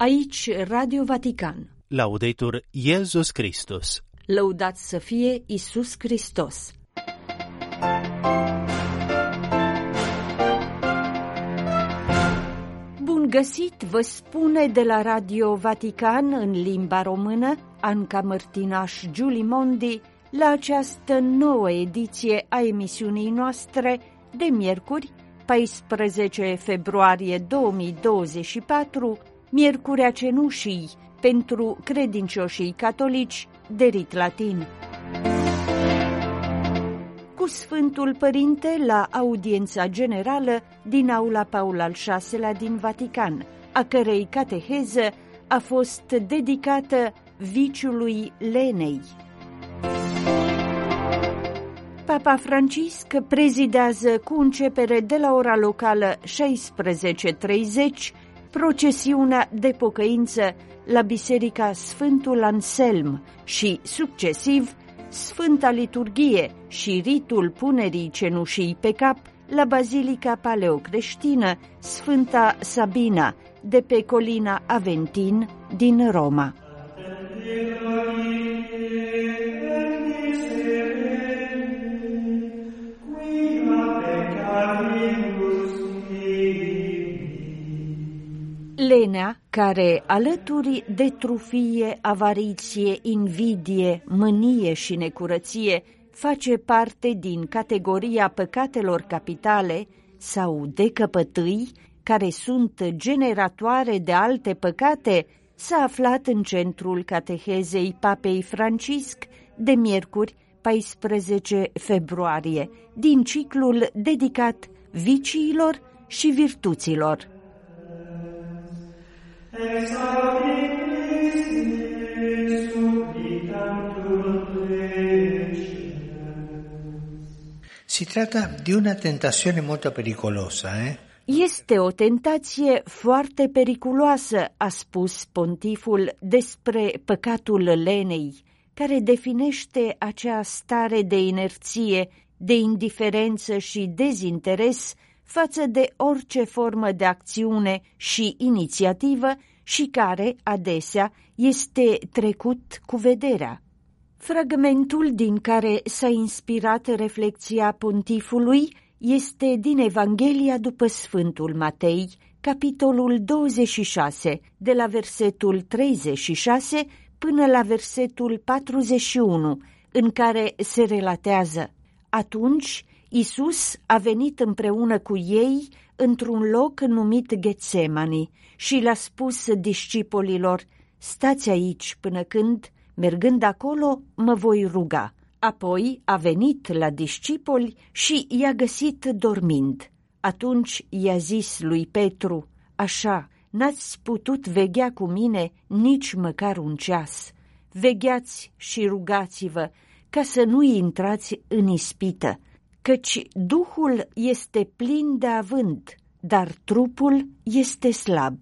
Aici Radio Vatican. Laudetur Iesus Christus. Lăudat să fie Isus Hristos. Bun găsit, vă spune de la Radio Vatican în limba română Anca Mărtinaș Giuli Mondi la această nouă ediție a emisiunii noastre de miercuri, 14 februarie 2024, Miercurea Cenușii, pentru credincioșii catolici de rit latin. Cu Sfântul Părinte la audiența generală din aula Paul al VI-lea din Vatican, a cărei cateheză a fost dedicată viciului lenei. Papa Francisc prezidează cu începere de la ora locală 16.30 procesiunea de pocăință la Biserica Sfântul Anselm și, succesiv, Sfânta Liturghie și ritul punerii cenușii pe cap la Bazilica Paleocreștină Sfânta Sabina de pe colina Aventin din Roma. Lenea, care, alături de trufie, avariție, invidie, mânie și necurăție, face parte din categoria păcatelor capitale sau de căpătâi, care sunt generatoare de alte păcate, s-a aflat în centrul catehezei Papei Francisc de miercuri 14 februarie, din ciclul dedicat viciilor și virtuților. Si tratta di una tentazione molto pericolosa, eh? Este o tentație foarte periculoasă, a spus pontiful despre păcatul lenei, care definește acea stare de inerție, de indiferență și dezinteres față de orice formă de acțiune și inițiativă și care, adesea, este trecut cu vederea. Fragmentul din care s-a inspirat reflexia pontifului este din Evanghelia după Sfântul Matei, capitolul 26, de la versetul 36 până la versetul 41, în care se relatează Atunci Isus a venit împreună cu ei într-un loc numit Ghetsemani și le-a spus discipolilor, stați aici până când, mergând acolo, mă voi ruga. Apoi a venit la discipoli și i-a găsit dormind. Atunci i-a zis lui Petru, așa, n-ați putut veghea cu mine nici măcar un ceas. Vegheați și rugați-vă ca să nu intrați în ispită căci Duhul este plin de avânt, dar trupul este slab.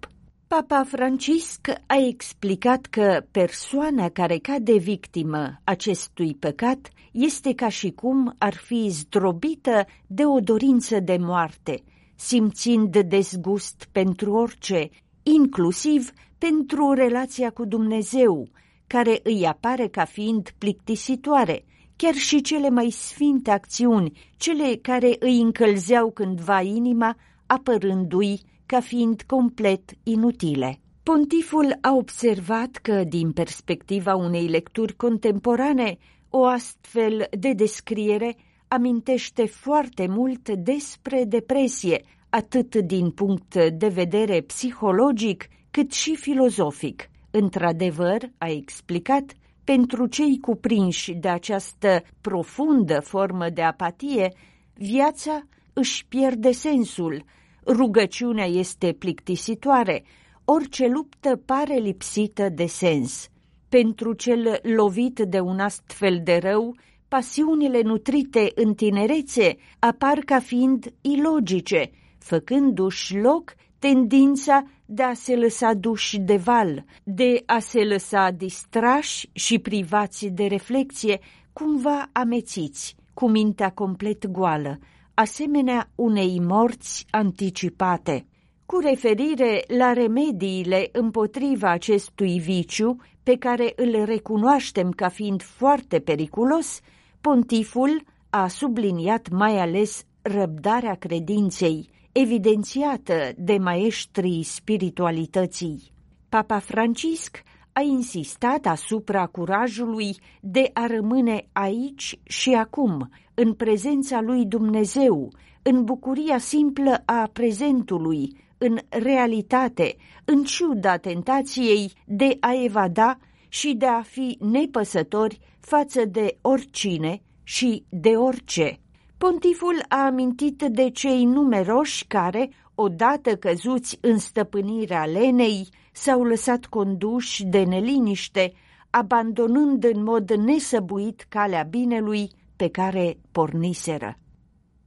Papa Francisc a explicat că persoana care cade victimă acestui păcat este ca și cum ar fi zdrobită de o dorință de moarte, simțind dezgust pentru orice, inclusiv pentru relația cu Dumnezeu, care îi apare ca fiind plictisitoare – chiar și cele mai sfinte acțiuni, cele care îi încălzeau cândva inima, apărându-i ca fiind complet inutile. Pontiful a observat că, din perspectiva unei lecturi contemporane, o astfel de descriere amintește foarte mult despre depresie, atât din punct de vedere psihologic, cât și filozofic. Într-adevăr, a explicat, pentru cei cuprinși de această profundă formă de apatie, viața își pierde sensul, rugăciunea este plictisitoare, orice luptă pare lipsită de sens. Pentru cel lovit de un astfel de rău, pasiunile nutrite în tinerețe apar ca fiind ilogice, făcându-și loc tendința de a se lăsa duși de val, de a se lăsa distrași și privați de reflexie, cumva amețiți, cu mintea complet goală, asemenea unei morți anticipate. cu referire la remediile împotriva acestui viciu, pe care îl recunoaștem ca fiind foarte periculos, pontiful a subliniat mai ales răbdarea credinței, evidențiată de maestrii spiritualității. Papa Francisc a insistat asupra curajului de a rămâne aici și acum, în prezența lui Dumnezeu, în bucuria simplă a prezentului, în realitate, în ciuda tentației de a evada și de a fi nepăsători față de oricine și de orice. Pontiful a amintit de cei numeroși care, odată căzuți în stăpânirea lenei, s-au lăsat conduși de neliniște, abandonând în mod nesăbuit calea binelui pe care porniseră.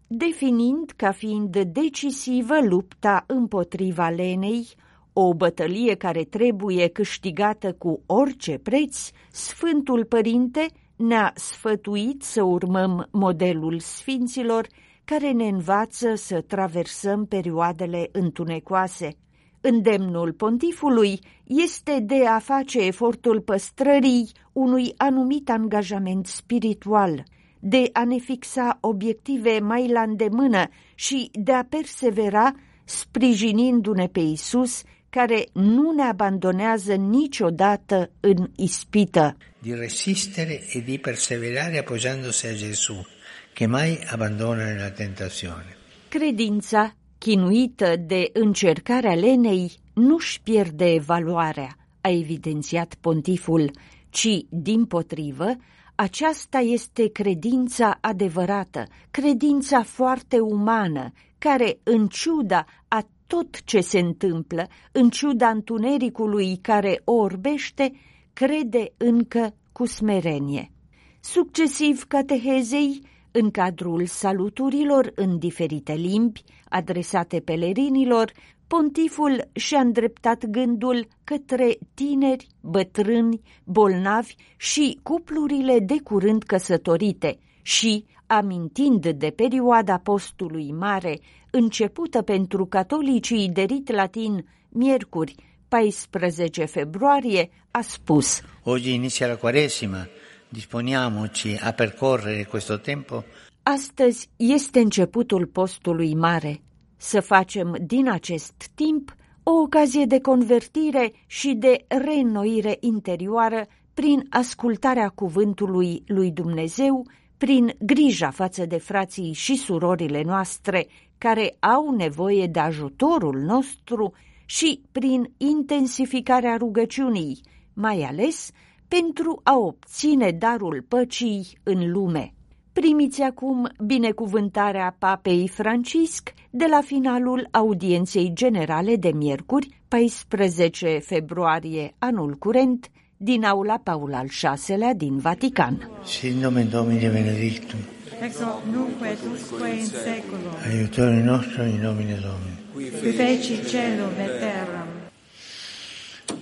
Definind ca fiind decisivă lupta împotriva lenei, o bătălie care trebuie câștigată cu orice preț, Sfântul Părinte ne-a sfătuit să urmăm modelul sfinților care ne învață să traversăm perioadele întunecoase. Îndemnul pontifului este de a face efortul păstrării unui anumit angajament spiritual, de a ne fixa obiective mai la îndemână și de a persevera sprijinindu-ne pe Isus, care nu ne abandonează niciodată în ispită. Di resistere e di perseverare appoggiandosi a Gesù, che mai abbandona nella tentazione. Credința, chinuită de încercarea lenei, nu-și pierde valoarea, a evidențiat pontiful, ci, din potrivă, aceasta este credința adevărată, credința foarte umană, care, în ciuda a tot ce se întâmplă, în ciuda întunericului care o orbește, crede încă cu smerenie. Succesiv catehezei, în cadrul saluturilor în diferite limbi adresate pelerinilor, pontiful și-a îndreptat gândul către tineri, bătrâni, bolnavi și cuplurile de curând căsătorite și, amintind de perioada postului mare, începută pentru catolicii de rit latin miercuri 14 februarie, a spus Oggi inizia la Quaresima, disponiamoci a percorrere questo tempo. Astăzi este începutul postului mare. Să facem din acest timp o ocazie de convertire și de reînnoire interioară prin ascultarea cuvântului lui Dumnezeu, prin grija față de frații și surorile noastre care au nevoie de ajutorul nostru și prin intensificarea rugăciunii, mai ales pentru a obține darul păcii în lume. Primiți acum binecuvântarea Papei Francisc de la finalul audienței generale de miercuri, 14 februarie anul curent, din aula Paul al VI-lea din Vatican. Sin nomen Domini benedictum. ex hoc nunc et usque in seculum. Aiutore nostro in nomine Domini. Qui feci celum et terram.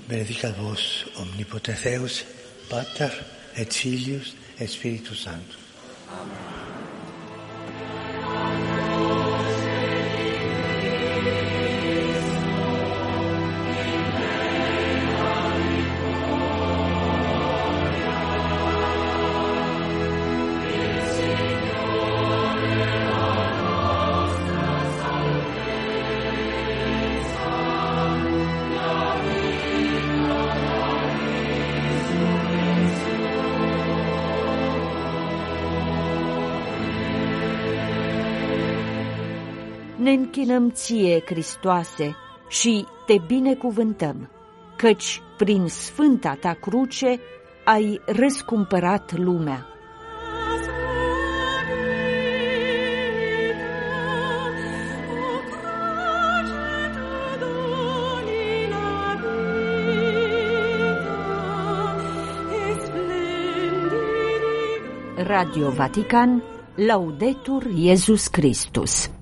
Benedicat vos omnipotens Deus, Pater et Filius et Spiritus Sanctus. Ne închinăm ție, Hristoase, și te binecuvântăm, căci prin sfânta ta cruce ai răscumpărat lumea. Radio Vatican, Laudetur Iesus Christus.